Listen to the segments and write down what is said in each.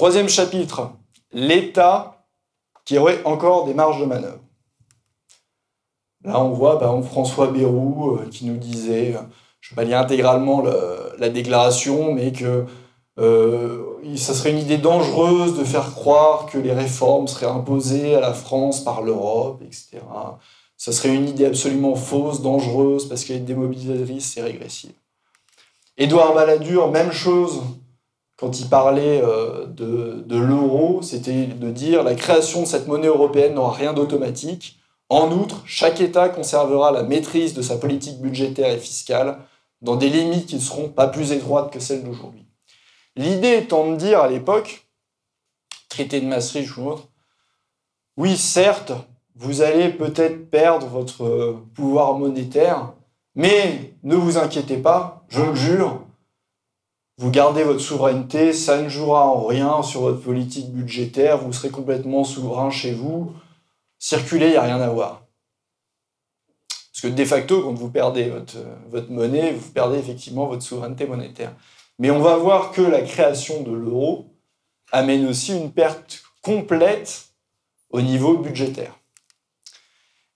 Troisième chapitre, l'État qui aurait encore des marges de manœuvre. Là, on voit bah, François Bayrou euh, qui nous disait, je ne vais pas lire intégralement la déclaration, mais que euh, ça serait une idée dangereuse de faire croire que les réformes seraient imposées à la France par l'Europe, etc. Ça serait une idée absolument fausse, dangereuse, parce qu'elle est démobilisatrice et régressive. Édouard Balladur, même chose, quand il parlait euh, de, l'euro, c'était de dire la création de cette monnaie européenne n'aura rien d'automatique. En outre, chaque État conservera la maîtrise de sa politique budgétaire et fiscale dans des limites qui ne seront pas plus étroites que celles d'aujourd'hui. L'idée étant de dire à l'époque, traité de Maastricht ou autre, oui, certes, vous allez peut-être perdre votre pouvoir monétaire, mais ne vous inquiétez pas, je le jure, vous gardez votre souveraineté, ça ne jouera en rien sur votre politique budgétaire, vous serez complètement souverain chez vous, circuler, il n'y a rien à voir. Parce que de facto, quand vous perdez votre, votre monnaie, vous perdez effectivement votre souveraineté monétaire. Mais on va voir que la création de l'euro amène aussi une perte complète au niveau budgétaire.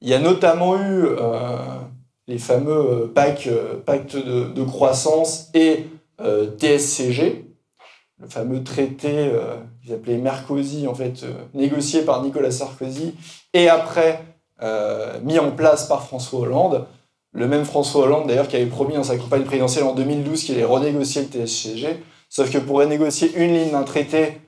Il y a notamment eu euh, les fameux euh, euh, pactes de, croissance et TSCG, le fameux traité qu'ils appelaient Mercosy, en fait, négocié par Nicolas Sarkozy et après mis en place par François Hollande, le même François Hollande, d'ailleurs, qui avait promis dans sa campagne présidentielle en 2012 qu'il allait renégocier le TSCG. Sauf que pour renégocier une ligne d'un traité,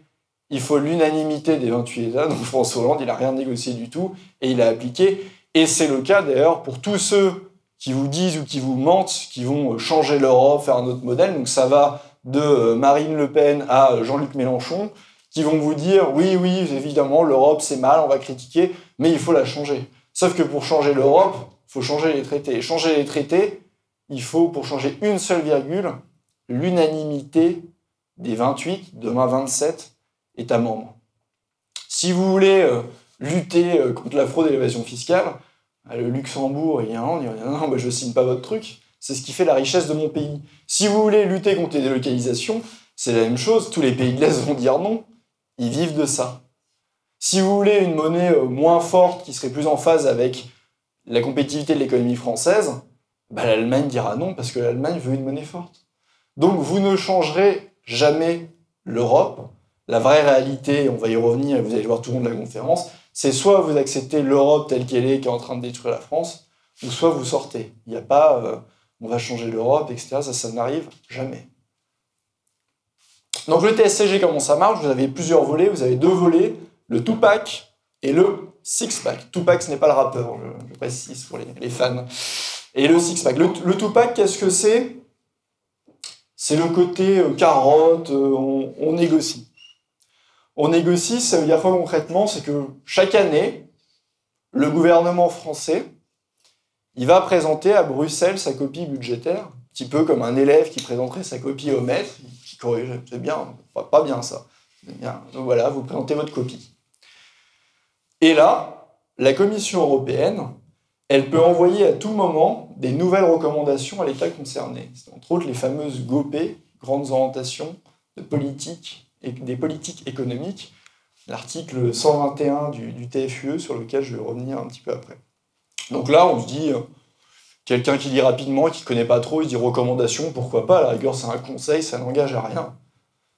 il faut l'unanimité des 28 États. Donc François Hollande, il n'a rien négocié du tout et il a appliqué. Et c'est le cas d'ailleurs pour tous ceux qui vous disent ou qui vous mentent, qui vont changer l'Europe, faire un autre modèle. Donc ça va de euh, Marine Le Pen à Jean-Luc Mélenchon, qui vont vous dire oui, oui, évidemment, l'Europe c'est mal, on va critiquer, mais il faut la changer. Sauf que pour changer l'Europe, il faut changer les traités. Et changer les traités, il faut, pour changer une seule virgule, l'unanimité des 28, demain 27 États membres. Si vous voulez euh, lutter euh, contre la fraude et l'évasion fiscale, euh, le Luxembourg, il y a un, il y a un, non, bah, je signe pas votre truc. C'est ce qui fait la richesse de mon pays. Si vous voulez lutter contre les délocalisations, c'est la même chose. Tous les pays de l'Est vont dire non. Ils vivent de ça. Si vous voulez une monnaie moins forte, qui serait plus en phase avec la compétitivité de l'économie française, bah, l'Allemagne dira non parce que l'Allemagne veut une monnaie forte. Donc vous ne changerez jamais l'Europe. La vraie réalité, on va y revenir vous allez voir tout le long de la conférence, c'est soit vous acceptez l'Europe telle qu'elle est, qui est en train de détruire la France, ou soit vous sortez. Il n'y a pas euh, on va changer l'Europe, etc. Ça, ça n'arrive jamais. Donc le TSCG, comment ça marche? Vous avez plusieurs volets. Vous avez deux volets, le Tupac et le Six-Pack. Tupac, ce n'est pas le rappeur, je, précise pour les, fans. Et le Six-Pack. Le, Tupac, qu'est-ce que c'est? C'est le côté euh, carotte, euh, on, négocie. On négocie, ça veut dire quoi concrètement? C'est que chaque année, le gouvernement français, il va présenter à Bruxelles sa copie budgétaire, un petit peu comme un élève qui présenterait sa copie au maître, qui corrige, c'est bien, pas, bien ça. Bien. Donc voilà, vous présentez votre copie. Et là, la Commission européenne, elle peut envoyer à tout moment des nouvelles recommandations à l'État concerné. Entre autres les fameuses GOP, grandes orientations de politique des politiques économiques, l'article 121 du, TFUE sur lequel je vais revenir un petit peu après. Donc là, on se dit, euh, quelqu'un qui lit rapidement qui ne connaît pas trop, il dit recommandation, pourquoi pas, à la rigueur c'est un conseil, ça n'engage à rien.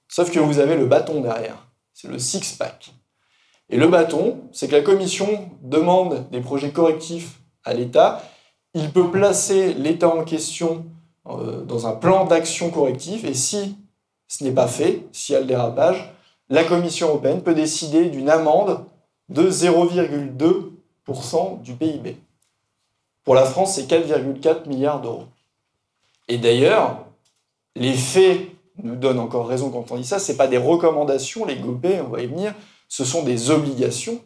Sauf que vous avez le bâton derrière, c'est le six-pack. Et le bâton, c'est que la commission demande des projets correctifs à l'État. Il peut placer l'État en question euh, dans un plan d'action correctif et si ce n'est pas fait, s'il y a le dérapage, la Commission européenne peut décider d'une amende de 0,2% du PIB. Pour la France, c'est 4,4 milliards d'euros. Et d'ailleurs, les faits nous donnent encore raison quand on dit ça, ce pas des recommandations, les GOP, on va y venir, ce sont des obligations,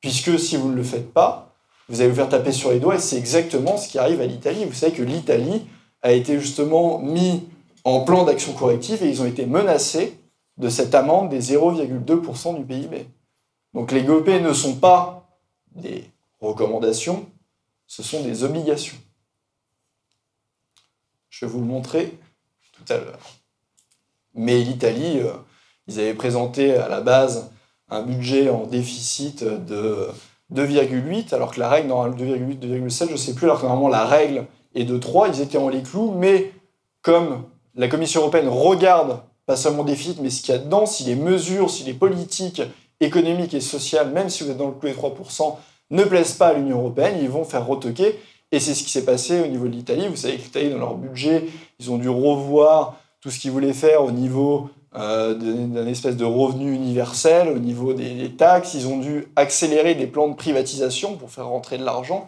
puisque si vous ne le faites pas, vous allez vous faire taper sur les doigts, et c'est exactement ce qui arrive à l'Italie. Vous savez que l'Italie a été justement mis en plan d'action corrective et ils ont été menacés de cette amende des 0,2% du PIB. Donc les GOP ne sont pas des recommandations, ce sont des obligations. Je vais vous le montrer tout à l'heure. Mais l'Italie, euh, Ils avaient présenté à la base un budget en déficit de 2,8, alors que la règle, normalement 2,8, 2,7, je ne sais plus, alors que normalement la règle est de 3, ils étaient en les clous, mais comme la Commission européenne regarde pas seulement des déficit, mais ce qu'il y a dedans, si les mesures, si les politiques économiques et sociales, même si vous êtes dans le clou des 3%, ne plaisent pas à l'Union européenne, ils vont faire retoquer. Et c'est ce qui s'est passé au niveau de l'Italie. Vous savez que l'Italie, dans leur budget, ils ont dû revoir tout ce qu'ils voulaient faire au niveau euh, d'un espèce de revenu universel, au niveau des, taxes. Ils ont dû accélérer des plans de privatisation pour faire rentrer de l'argent.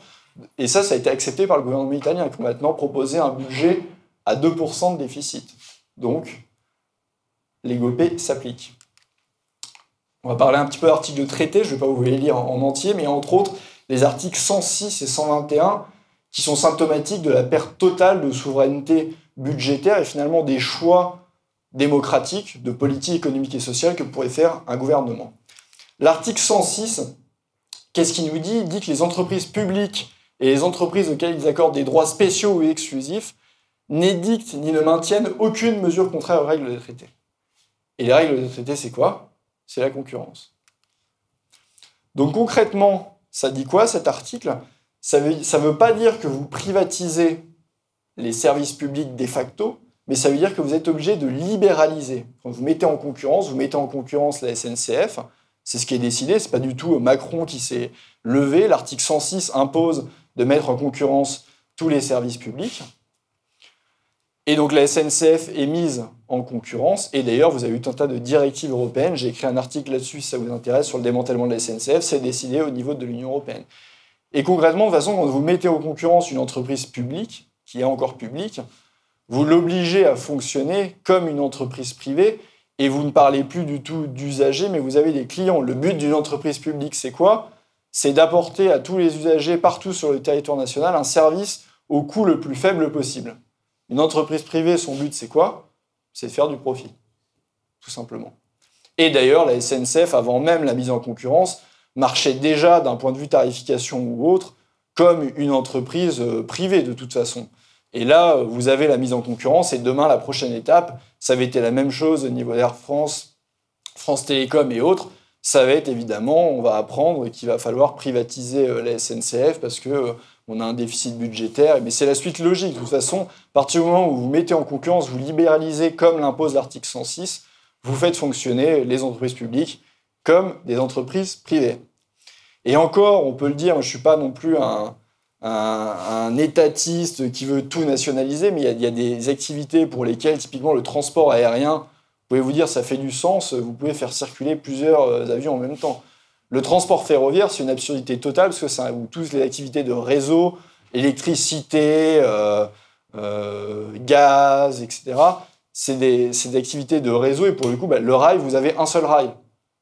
Et ça, ça a été accepté par le gouvernement italien, qui a maintenant proposé un budget à 2% de déficit. Donc, les GOP s'appliquent. On va parler un petit peu d'articles de traité, je ne vais pas vous les lire en, entier, mais entre autres les articles 106 et 121 qui sont symptomatiques de la perte totale de souveraineté budgétaire et finalement des choix démocratiques de politique économique et sociale que pourrait faire un gouvernement. L'article 106, qu'est-ce qu'il nous dit? Il dit que les entreprises publiques et les entreprises auxquelles ils accordent des droits spéciaux ou exclusifs n'édictent ni ne maintiennent aucune mesure contraire aux règles des traités. Et les règles des traités, c'est quoi? C'est la concurrence. Donc concrètement, ça dit quoi cet article? Ça ne veut, pas dire que vous privatisez les services publics de facto, mais ça veut dire que vous êtes obligé de libéraliser. Quand vous mettez en concurrence, vous mettez en concurrence la SNCF, c'est ce qui est décidé, c'est pas du tout Macron qui s'est levé. L'article 106 impose de mettre en concurrence tous les services publics. Et donc la SNCF est mise en concurrence. Et d'ailleurs, vous avez eu un tas de directives européennes. J'ai écrit un article là-dessus si ça vous intéresse sur le démantèlement de la SNCF. C'est décidé au niveau de l'Union européenne. Et concrètement, de toute façon, quand vous mettez en concurrence une entreprise publique, qui est encore publique, vous l'obligez à fonctionner comme une entreprise privée et vous ne parlez plus du tout d'usagers, mais vous avez des clients. Le but d'une entreprise publique, c'est quoi? C'est d'apporter à tous les usagers partout sur le territoire national un service au coût le plus faible possible. Une entreprise privée, son but, c'est quoi? C'est de faire du profit, tout simplement. Et d'ailleurs, la SNCF, avant même la mise en concurrence, marchait déjà d'un point de vue tarification ou autre comme une entreprise euh, privée de toute façon. Et là, vous avez la mise en concurrence et demain, la prochaine étape, ça avait été la même chose au niveau d'Air France, France Télécom et autres. Ça va être évidemment, on va apprendre qu'il va falloir privatiser euh, la SNCF parce que euh, on a un déficit budgétaire, mais c'est la suite logique. De toute façon, à partir du moment où vous mettez en concurrence, vous libéralisez comme l'impose l'article 106, vous faites fonctionner les entreprises publiques comme des entreprises privées. Et encore, on peut le dire, je ne suis pas non plus un, étatiste qui veut tout nationaliser, mais il y, a, des activités pour lesquelles, typiquement le transport aérien, vous pouvez vous dire ça fait du sens, vous pouvez faire circuler plusieurs euh, avions en même temps. Le transport ferroviaire, c'est une absurdité totale parce que ça où toutes les activités de réseau, électricité, euh, euh, gaz, etc. C'est des, des, activités de réseau et pour le coup, bah, le rail, vous avez un seul rail.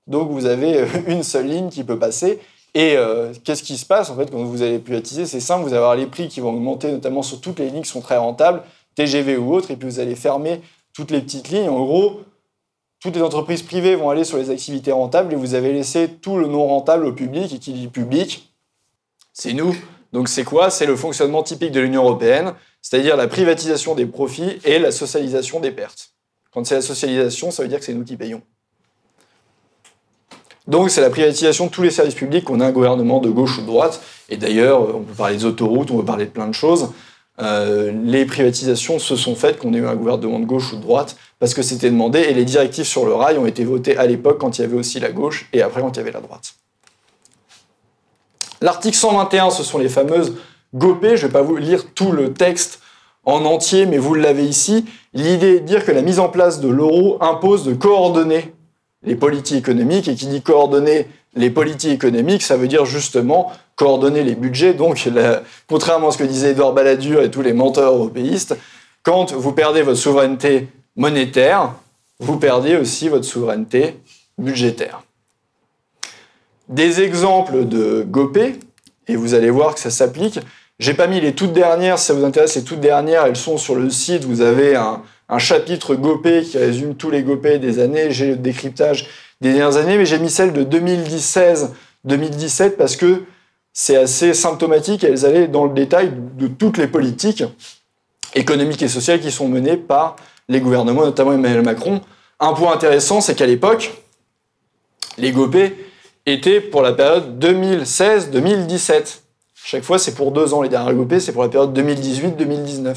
Donc vous avez une seule ligne qui peut passer. Et euh, qu'est-ce qui se passe en fait quand vous allez privatiser? C'est simple, vous allez avoir les prix qui vont augmenter, notamment sur toutes les lignes qui sont très rentables, TGV ou autres, et puis vous allez fermer toutes les petites lignes. En gros, toutes les entreprises privées vont aller sur les activités rentables et vous avez laissé tout le non rentable au public. Et qui dit public, c'est nous. Donc c'est quoi? C'est le fonctionnement typique de l'Union européenne, c'est-à-dire la privatisation des profits et la socialisation des pertes. Quand c'est la socialisation, ça veut dire que c'est nous qui payons. Donc c'est la privatisation de tous les services publics qu'on a un gouvernement de gauche ou de droite. Et d'ailleurs, on peut parler des autoroutes, on peut parler de plein de choses. Euh, les privatisations se sont faites qu'on ait eu un gouvernement de gauche ou de droite parce que c'était demandé et les directives sur le rail ont été votées à l'époque quand il y avait aussi la gauche et après quand il y avait la droite. L'article 121, ce sont les fameuses GOP. Je ne vais pas vous lire tout le texte en entier, mais vous l'avez ici. L'idée est de dire que la mise en place de l'euro impose de coordonner les politiques économiques et qui dit coordonner les politiques économiques, ça veut dire justement coordonner les budgets. Donc, contrairement à ce que disait Edouard Balladur et tous les menteurs européistes, quand vous perdez votre souveraineté monétaire, vous perdez aussi votre souveraineté budgétaire. Des exemples de GOPÉ, et vous allez voir que ça s'applique. J'ai pas mis les toutes dernières, si ça vous intéresse, les toutes dernières, elles sont sur le site. Vous avez un, chapitre GOPÉ qui résume tous les GOPÉ des années. J'ai le décryptage des dernières années, mais j'ai mis celle de 2016-2017 parce que c'est assez symptomatique. Elles allaient dans le détail de toutes les politiques économiques et sociales qui sont menées par les gouvernements, notamment Emmanuel Macron. Un point intéressant, c'est qu'à l'époque, les GOPÉ étaient pour la période 2016-2017. Chaque fois, c'est pour deux ans. Les dernières GOPÉ, c'est pour la période 2018-2019.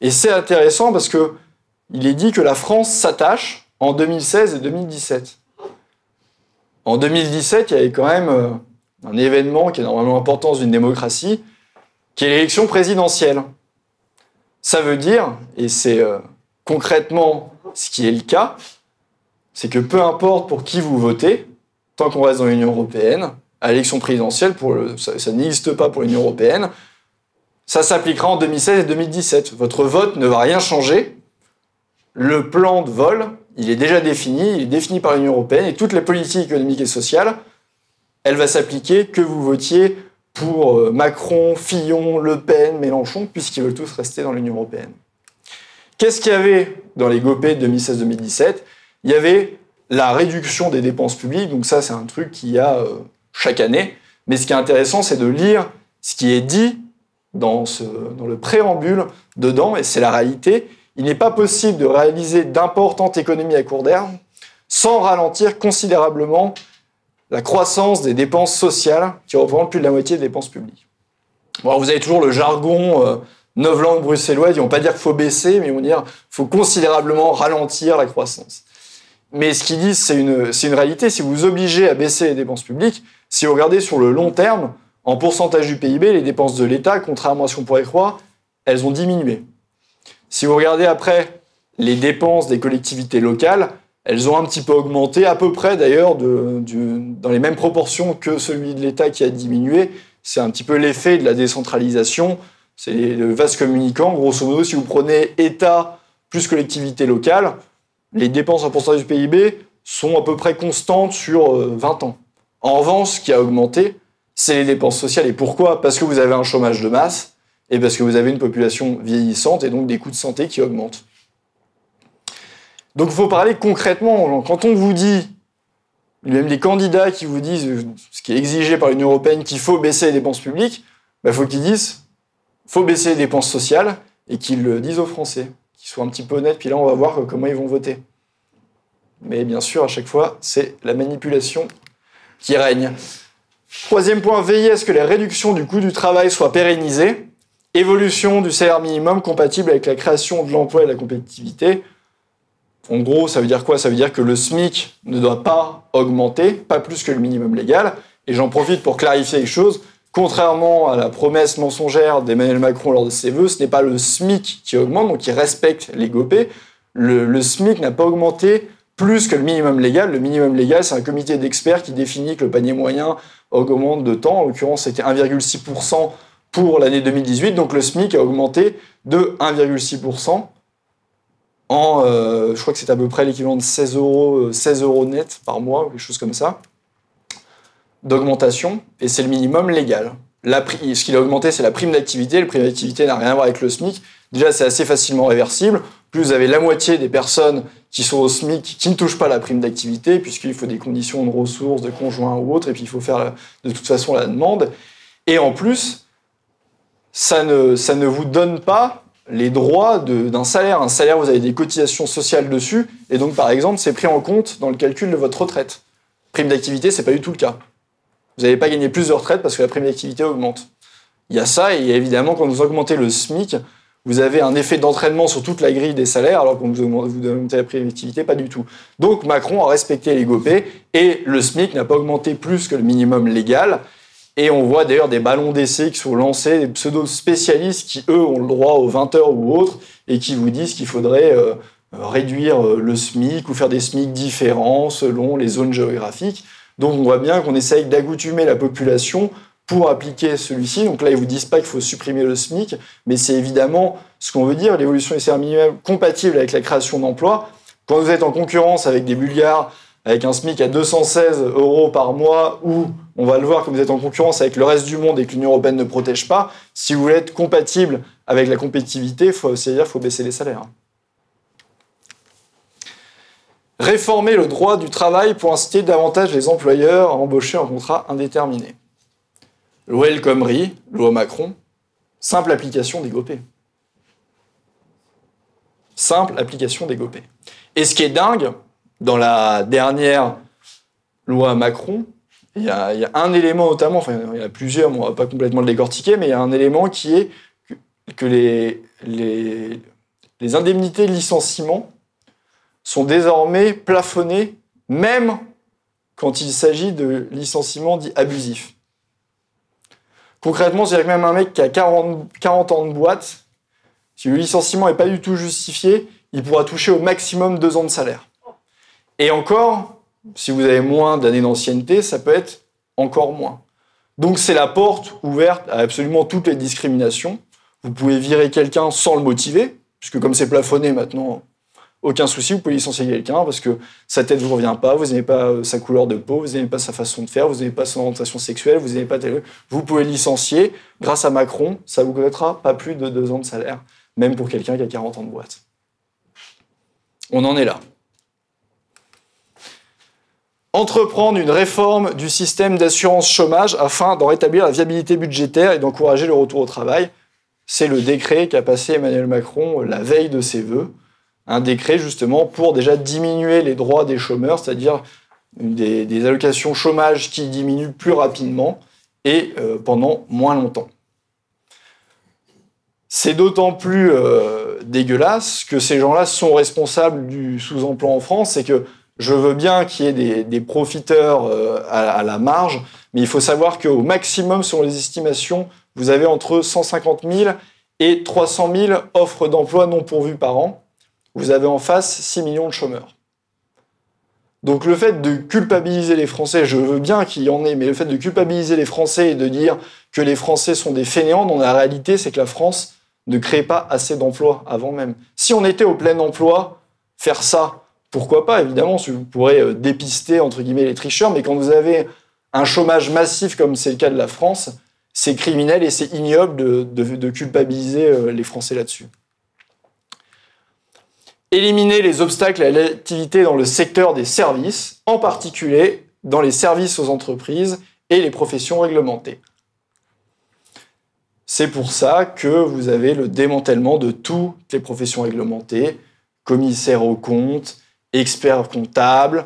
Et c'est intéressant parce que il est dit que la France s'attache en 2016 et 2017. En 2017, il y avait quand même un événement qui est normalement important dans une démocratie, qui est l'élection présidentielle. Ça veut dire, et c'est euh, concrètement ce qui est le cas, c'est que peu importe pour qui vous votez, tant qu'on reste dans l'Union européenne, à l'élection présidentielle, pour ça, n'existe pas pour l'Union européenne, ça s'appliquera en 2016 et 2017. Votre vote ne va rien changer. Le plan de vol, il est déjà défini, il est défini par l'Union européenne et toutes les politiques économiques et sociales, elle va s'appliquer que vous votiez pour euh, Macron, Fillon, Le Pen, Mélenchon, puisqu'ils veulent tous rester dans l'Union européenne. Qu'est-ce qu'il y avait dans les GOPÉ de 2016-2017 Il y avait la réduction des dépenses publiques, donc ça c'est un truc qu'il y a euh, chaque année, mais ce qui est intéressant c'est de lire ce qui est dit dans le préambule dedans, et c'est la réalité. Il n'est pas possible de réaliser d'importantes économies à court terme sans ralentir considérablement la croissance des dépenses sociales qui représentent plus de la moitié des dépenses publiques. Vous avez toujours le jargon euh, neuf langues bruxelloises, ils vont pas dire qu'il faut baisser, mais ils vont dire qu'il faut considérablement ralentir la croissance. Mais ce qu'ils disent, c'est une, une réalité. Si vous vous obligez à baisser les dépenses publiques, si vous regardez sur le long terme, en pourcentage du PIB, les dépenses de l'État, contrairement à ce qu'on pourrait croire, elles ont diminué. Si vous regardez après les dépenses des collectivités locales, elles ont un petit peu augmenté, à peu près d'ailleurs, dans les mêmes proportions que celui de l'État qui a diminué. C'est un petit peu l'effet de la décentralisation. C'est le vaste communicant. Grosso modo, si vous prenez État plus collectivité locale, les dépenses en pourcentage du PIB sont à peu près constantes sur 20 euh, ans. En revanche, ce qui a augmenté, c'est les dépenses sociales. Et pourquoi? Parce que vous avez un chômage de masse et parce que vous avez une population vieillissante et donc des coûts de santé qui augmentent. Donc il faut parler concrètement. Quand on vous dit, même les candidats qui vous disent ce qui est exigé par l'Union européenne, qu'il faut baisser les dépenses publiques, il bah, faut qu'ils disent faut baisser les dépenses sociales et qu'ils le disent aux Français, qu'ils soient un petit peu honnêtes, puis là on va voir comment ils vont voter. Mais bien sûr, à chaque fois, c'est la manipulation qui règne. Troisième point, veiller à ce que les réductions du coût du travail soient pérennisées. Évolution du salaire minimum compatible avec la création de l'emploi et la compétitivité. En gros, ça veut dire quoi? Ça veut dire que le SMIC ne doit pas augmenter, pas plus que le minimum légal. Et j'en profite pour clarifier les choses. Contrairement à la promesse mensongère d'Emmanuel Macron lors de ses vœux, ce n'est pas le SMIC qui augmente, donc qui respecte les GOPÉ. Le, le SMIC n'a pas augmenté plus que le minimum légal. Le minimum légal, c'est un comité d'experts qui définit que le panier moyen augmente de temps. En l'occurrence, c'était 1,6% pour l'année 2018. Donc le SMIC a augmenté de 1,6% en, euh, je crois que c'est à peu près l'équivalent de 16 euros, 16 euh, euros net par mois, ou quelque chose comme ça, d'augmentation, et c'est le minimum légal. La, ce qu'il a augmenté, c'est la prime d'activité. Le prime d'activité n'a rien à voir avec le SMIC. Déjà, c'est assez facilement réversible. Plus vous avez la moitié des personnes qui sont au SMIC qui ne touchent pas la prime d'activité, puisqu'il faut des conditions de ressources, de conjoints ou autres, et puis il faut faire de toute façon la demande. Et en plus, ça ne, ça ne vous donne pas les droits d'un salaire. Un salaire, vous avez des cotisations sociales dessus, et donc par exemple, c'est pris en compte dans le calcul de votre retraite. Prime d'activité, c'est pas du tout le cas. Vous n'allez pas gagner plus de retraite parce que la prime d'activité augmente. Il y a ça, et évidemment, quand vous augmentez le SMIC, vous avez un effet d'entraînement sur toute la grille des salaires, alors que vous augmentez la prime d'activité, pas du tout. Donc Macron a respecté les GOPÉ, et le SMIC n'a pas augmenté plus que le minimum légal. Et on voit d'ailleurs des ballons d'essai qui sont lancés, des pseudo-spécialistes qui, eux, ont le droit aux 20 heures ou autres, et qui vous disent qu'il faudrait euh, réduire euh, le SMIC ou faire des SMIC différents selon les zones géographiques. Donc on voit bien qu'on essaye d'accoutumer la population pour appliquer celui-ci. Donc là, ils vous disent pas qu'il faut supprimer le SMIC, mais c'est évidemment ce qu'on veut dire, l'évolution des salaires minimum compatible avec la création d'emplois. Quand vous êtes en concurrence avec des Bulgares, avec un SMIC à 216 euros par mois, ou on va le voir, comme vous êtes en concurrence avec le reste du monde et que l'Union européenne ne protège pas, si vous voulez être compatible avec la compétitivité, c'est-à-dire qu'il faut baisser les salaires. Réformer le droit du travail pour inciter davantage les employeurs à embaucher en contrat indéterminé. Loi El Khomri, loi Macron, simple application des GOPÉ. Simple application des GOPÉ. Et ce qui est dingue, dans la dernière loi Macron, il y, a, un élément notamment, enfin il y en a plusieurs, on ne va pas complètement le décortiquer, mais il y a un élément qui est que les indemnités de licenciement sont désormais plafonnées, même quand il s'agit de licenciements dits abusifs. Concrètement, c'est-à-dire que même un mec qui a 40, 40 ans de boîte, si le licenciement n'est pas du tout justifié, il pourra toucher au maximum deux ans de salaire. Et encore, si vous avez moins d'années d'ancienneté, ça peut être encore moins. Donc c'est la porte ouverte à absolument toutes les discriminations. Vous pouvez virer quelqu'un sans le motiver, puisque comme c'est plafonné maintenant, aucun souci, vous pouvez licencier quelqu'un parce que sa tête vous revient pas, vous n'aimez pas euh, sa couleur de peau, vous n'aimez pas sa façon de faire, vous n'aimez pas son orientation sexuelle, vous n'aimez pas tel... Vous pouvez licencier. Grâce à Macron, ça vous coûtera pas plus de deux ans de salaire, même pour quelqu'un qui a 40 ans de boîte. On en est là. Entreprendre une réforme du système d'assurance chômage afin d'en rétablir la viabilité budgétaire et d'encourager le retour au travail. C'est le décret qu'a passé Emmanuel Macron la veille de ses vœux un décret justement pour déjà diminuer les droits des chômeurs, c'est-à-dire des, allocations chômage qui diminuent plus rapidement et euh, pendant moins longtemps. C'est d'autant plus euh, dégueulasse que ces gens-là sont responsables du sous-emploi en France, c'est que je veux bien qu'il y ait des, profiteurs euh, à, la marge, mais il faut savoir qu'au maximum, selon les estimations, vous avez entre 150 000 et 300 000 offres d'emploi non pourvues par an vous avez en face 6 millions de chômeurs. Donc le fait de culpabiliser les Français, je veux bien qu'il y en ait, mais le fait de culpabiliser les Français et de dire que les Français sont des fainéants, dans la réalité, c'est que la France ne crée pas assez d'emplois avant même. Si on était au plein emploi, faire ça, pourquoi pas Évidemment, vous pourrez euh, dépister, entre guillemets, les tricheurs, mais quand vous avez un chômage massif comme c'est le cas de la France, c'est criminel et c'est ignoble de culpabiliser euh, les Français là-dessus éliminer les obstacles à l'activité dans le secteur des services, en particulier dans les services aux entreprises et les professions réglementées. C'est pour ça que vous avez le démantèlement de toutes les professions réglementées, commissaires aux comptes, experts comptables,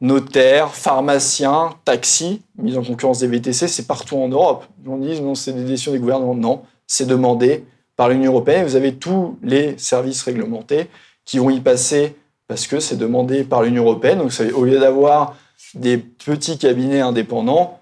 notaires, pharmaciens, taxis, mise en concurrence des VTC, c'est partout en Europe. On dit non, c'est des décisions des gouvernements. Non, c'est demandé par l'Union européenne. Vous avez tous les services réglementés qui vont y passer parce que c'est demandé par l'Union européenne. Donc, au lieu d'avoir des petits cabinets indépendants,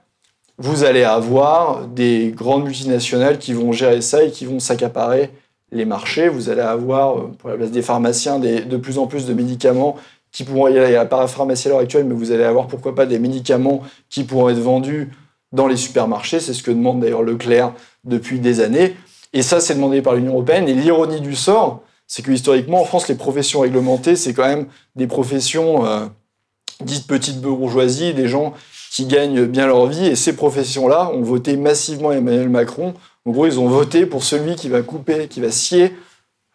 vous allez avoir des grandes multinationales qui vont gérer ça et qui vont s'accaparer les marchés. Vous allez avoir, euh, pour la place des pharmaciens, de plus en plus de médicaments qui pourront, y a la parapharmacie à l'heure actuelle, mais vous allez avoir pourquoi pas des médicaments qui pourront être vendus dans les supermarchés. C'est ce que demande d'ailleurs Leclerc depuis des années. Et ça, c'est demandé par l'Union européenne. Et l'ironie du sort, c'est que historiquement, en France, les professions réglementées, c'est quand même des professions euh, dites petites bourgeoisie, des gens qui gagnent bien leur vie. Et ces professions-là ont voté massivement Emmanuel Macron. En gros, ils ont voté pour celui qui va couper, qui va scier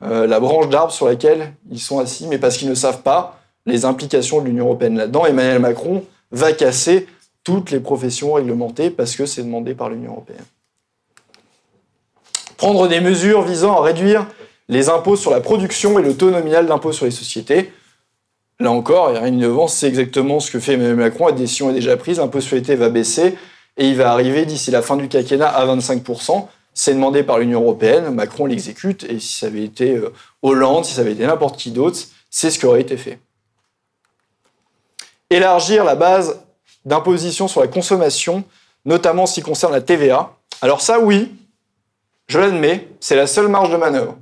euh, la branche d'arbre sur laquelle ils sont assis, mais parce qu'ils ne savent pas les implications de l'Union européenne là-dedans. Emmanuel Macron va casser toutes les professions réglementées parce que c'est demandé par l'Union européenne. Prendre des mesures visant à réduire les impôts sur la production et le taux nominal d'impôt sur les sociétés. Là encore, il n'y a rien d'innovant, c'est exactement ce que fait Emmanuel Macron, la décision est déjà prise, l'impôt sur va baisser et il va arriver d'ici la fin du quinquennat à 25%. C'est demandé par l'Union européenne, Macron l'exécute, et si ça avait été euh, Hollande, si ça avait été n'importe qui d'autre, c'est ce qui aurait été fait. Élargir la base d'imposition sur la consommation, notamment en ce qui concerne la TVA. Alors ça, oui, je l'admets, c'est la seule marge de manœuvre.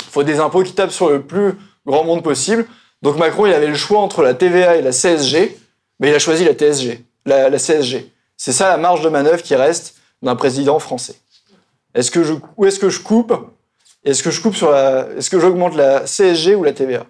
Il faut des impôts qui tapent sur le plus grand monde possible. Donc Macron, il avait le choix entre la TVA et la CSG, mais il a choisi la TSG, la, CSG. C'est ça la marge de manœuvre qui reste d'un président français. Est-ce que je, où est-ce que je coupe? Est-ce que je coupe sur la, est-ce que j'augmente la CSG ou la TVA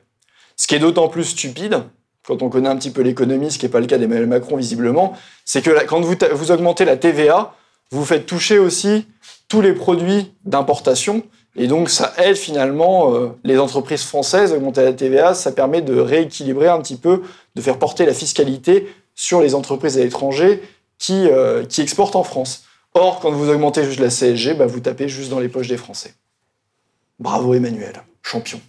Ce qui est d'autant plus stupide, quand on connaît un petit peu l'économie, ce qui n'est pas le cas d'Emmanuel Macron visiblement, c'est que quand vous, vous augmentez la TVA, vous faites toucher aussi tous les produits d'importation et donc, ça aide finalement euh, les entreprises françaises à augmenter la TVA. Ça permet de rééquilibrer un petit peu, de faire porter la fiscalité sur les entreprises à l'étranger qui, euh, qui exportent en France. Or, quand vous augmentez juste la CSG, bah, vous tapez juste dans les poches des Français. Bravo Emmanuel, champion.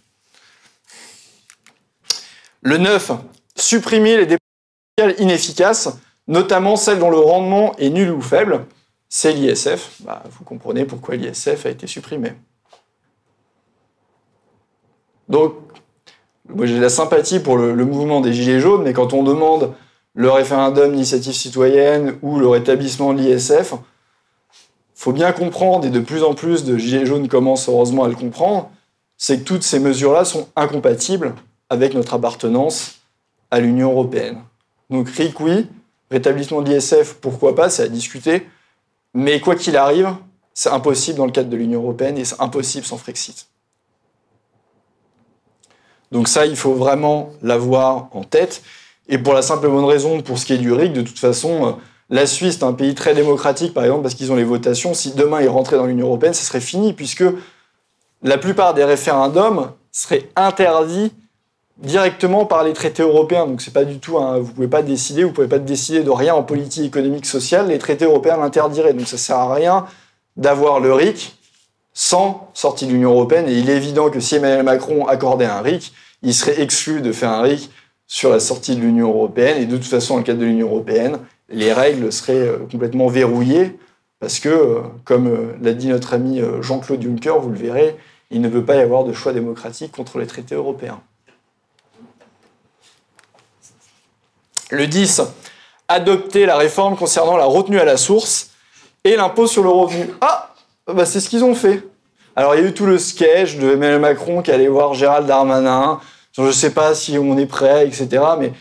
Le 9, supprimer les dépenses inefficaces, notamment celles dont le rendement est nul ou faible. C'est l'ISF. Bah, vous comprenez pourquoi l'ISF a été supprimé. Donc, moi j'ai de la sympathie pour le, mouvement des Gilets jaunes, mais quand on demande le référendum d'initiative citoyenne ou le rétablissement de l'ISF, faut bien comprendre, et de plus en plus de Gilets jaunes commencent heureusement à le comprendre, c'est que toutes ces mesures-là sont incompatibles avec notre appartenance à l'Union européenne. Donc RIC, oui, rétablissement de l'ISF, pourquoi pas, c'est à discuter, mais quoi qu'il arrive, c'est impossible dans le cadre de l'Union européenne et c'est impossible sans Frexit. Donc ça, il faut vraiment l'avoir en tête. Et pour la simple et bonne raison, pour ce qui est du RIC, de toute façon, euh, la Suisse est un pays très démocratique, par exemple, parce qu'ils ont les votations. Si demain ils rentraient dans l'Union européenne, ce serait fini, puisque la plupart des référendums seraient interdits directement par les traités européens. Donc c'est pas du tout, vous pouvez pas décider, vous pouvez pas décider de rien en politique économique sociale. Les traités européens l'interdiraient. Donc ça sert à rien d'avoir le RIC sans sortie de l'Union européenne. Et il est évident que si Emmanuel Macron accordait un RIC, il serait exclu de faire un RIC sur la sortie de l'Union européenne. Et de toute façon, dans le cadre de l'Union européenne, les règles seraient euh, complètement verrouillées parce que, euh, comme euh, l'a dit notre ami Jean-Claude Juncker, vous le verrez, il ne peut pas y avoir de choix démocratique contre les traités européens. Le 10, adopter la réforme concernant la retenue à la source et l'impôt sur le revenu. Ah, bah c'est ce qu'ils ont fait. Alors il y a eu tout le sketch de Emmanuel Macron qui allait voir Gérald Darmanin. Je ne sais pas si on est prêt, etc. Mais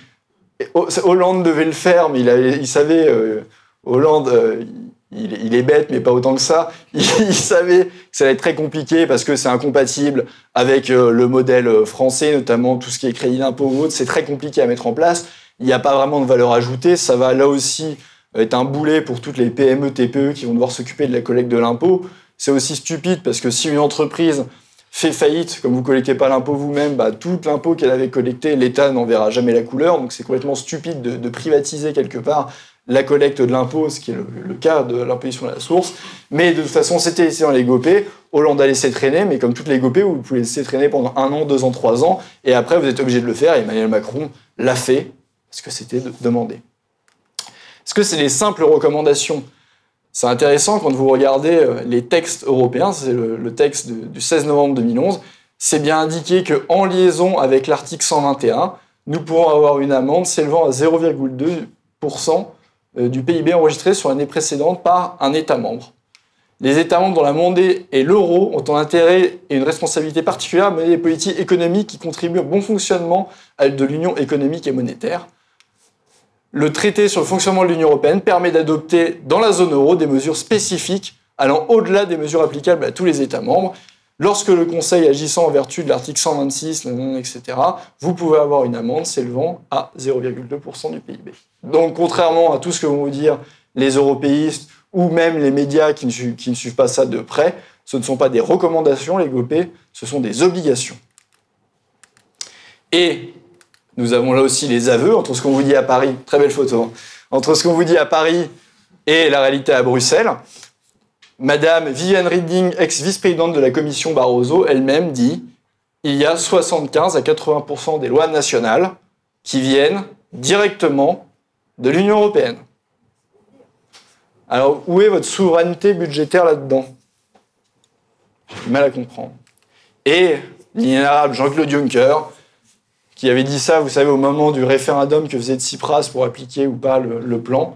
Hollande devait le faire, mais il, savait. Euh, Hollande, euh, il, est bête, mais pas autant que ça. Il, savait que ça allait être très compliqué parce que c'est incompatible avec euh, le modèle français, notamment tout ce qui est crédit d'impôt ou autre. C'est très compliqué à mettre en place il n'y a pas vraiment de valeur ajoutée. Ça va là aussi être un boulet pour toutes les PME, TPE qui vont devoir s'occuper de la collecte de l'impôt. C'est aussi stupide parce que si une entreprise fait faillite, comme vous ne collectez pas l'impôt vous-même, bah, l'impôt qu'elle avait collecté, l'État n'en verra jamais la couleur. Donc c'est complètement stupide de, privatiser quelque part la collecte de l'impôt, ce qui est le, cas de l'imposition à la source. Mais de toute façon, c'était laissé dans les GOP. Hollande a laissé traîner, mais comme toutes les GOP, vous pouvez laisser traîner pendant un an, deux ans, trois ans, et après vous êtes obligé de le faire. Emmanuel Macron l'a fait, ce que c'était demandé. Est-ce que c'est les simples recommandations? C'est intéressant quand vous regardez euh, les textes européens, c'est le, texte du 16 novembre 2011, c'est bien indiqué qu'en liaison avec l'article 121, nous pourrons avoir une amende s'élevant à 0,2% euh, du PIB enregistré sur l'année précédente par un État membre. Les États membres dont la monnaie est l'euro ont un intérêt et une responsabilité particulière à mener des politiques économiques qui contribuent au bon fonctionnement de l'union économique et monétaire le traité sur le fonctionnement de l'Union européenne permet d'adopter dans la zone euro des mesures spécifiques allant au-delà des mesures applicables à tous les États membres. Lorsque le Conseil agissant en vertu de l'article 126, etc., vous pouvez avoir une amende s'élevant à 0,2% du PIB. Donc, contrairement à tout ce que vont vous dire les européistes ou même les médias qui ne, suivent pas ça de près, ce ne sont pas des recommandations, les GOP, ce sont des obligations. Et nous avons là aussi les aveux entre ce qu'on vous dit à Paris, très belle photo, hein. entre ce qu'on vous dit à Paris et la réalité à Bruxelles. Madame Viviane Reading, ex-vice-présidente de la commission Barroso, elle-même dit il y a 75 à 80% des lois nationales qui viennent directement de l'Union européenne. Alors, où est votre souveraineté budgétaire là-dedans? Mal à comprendre. Et l'inénarrable Jean-Claude Juncker, qui avait dit ça, vous savez, au moment du référendum que faisait Tsipras pour appliquer ou pas le, plan,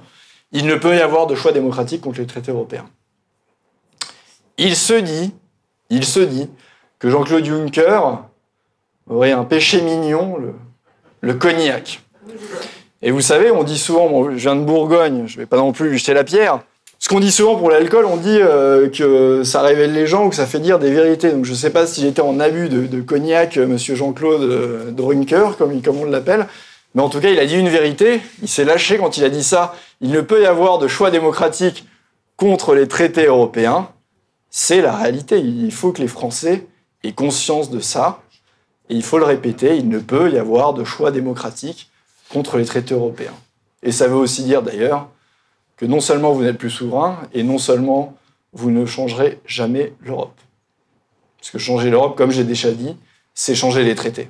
il ne peut y avoir de choix démocratique contre les traités européens. Il se dit, il se dit que Jean-Claude Juncker aurait un péché mignon, le, cognac. Et vous savez, on dit souvent, je viens de Bourgogne, je ne vais pas non plus jeter la pierre, ce qu'on dit souvent pour l'alcool, on dit euh, que ça révèle les gens ou que ça fait dire des vérités. Donc je ne sais pas si j'étais en abus de, cognac, euh, monsieur Jean-Claude euh, Drunker, comme, comme on l'appelle. Mais en tout cas, il a dit une vérité. Il s'est lâché quand il a dit ça. Il ne peut y avoir de choix démocratique contre les traités européens. C'est la réalité. Il faut que les Français aient conscience de ça. Et il faut le répéter, il ne peut y avoir de choix démocratique contre les traités européens. Et ça veut aussi dire d'ailleurs que non seulement vous n'êtes plus souverain, et non seulement vous ne changerez jamais l'Europe. Parce que changer l'Europe, comme j'ai déjà dit, c'est changer les traités.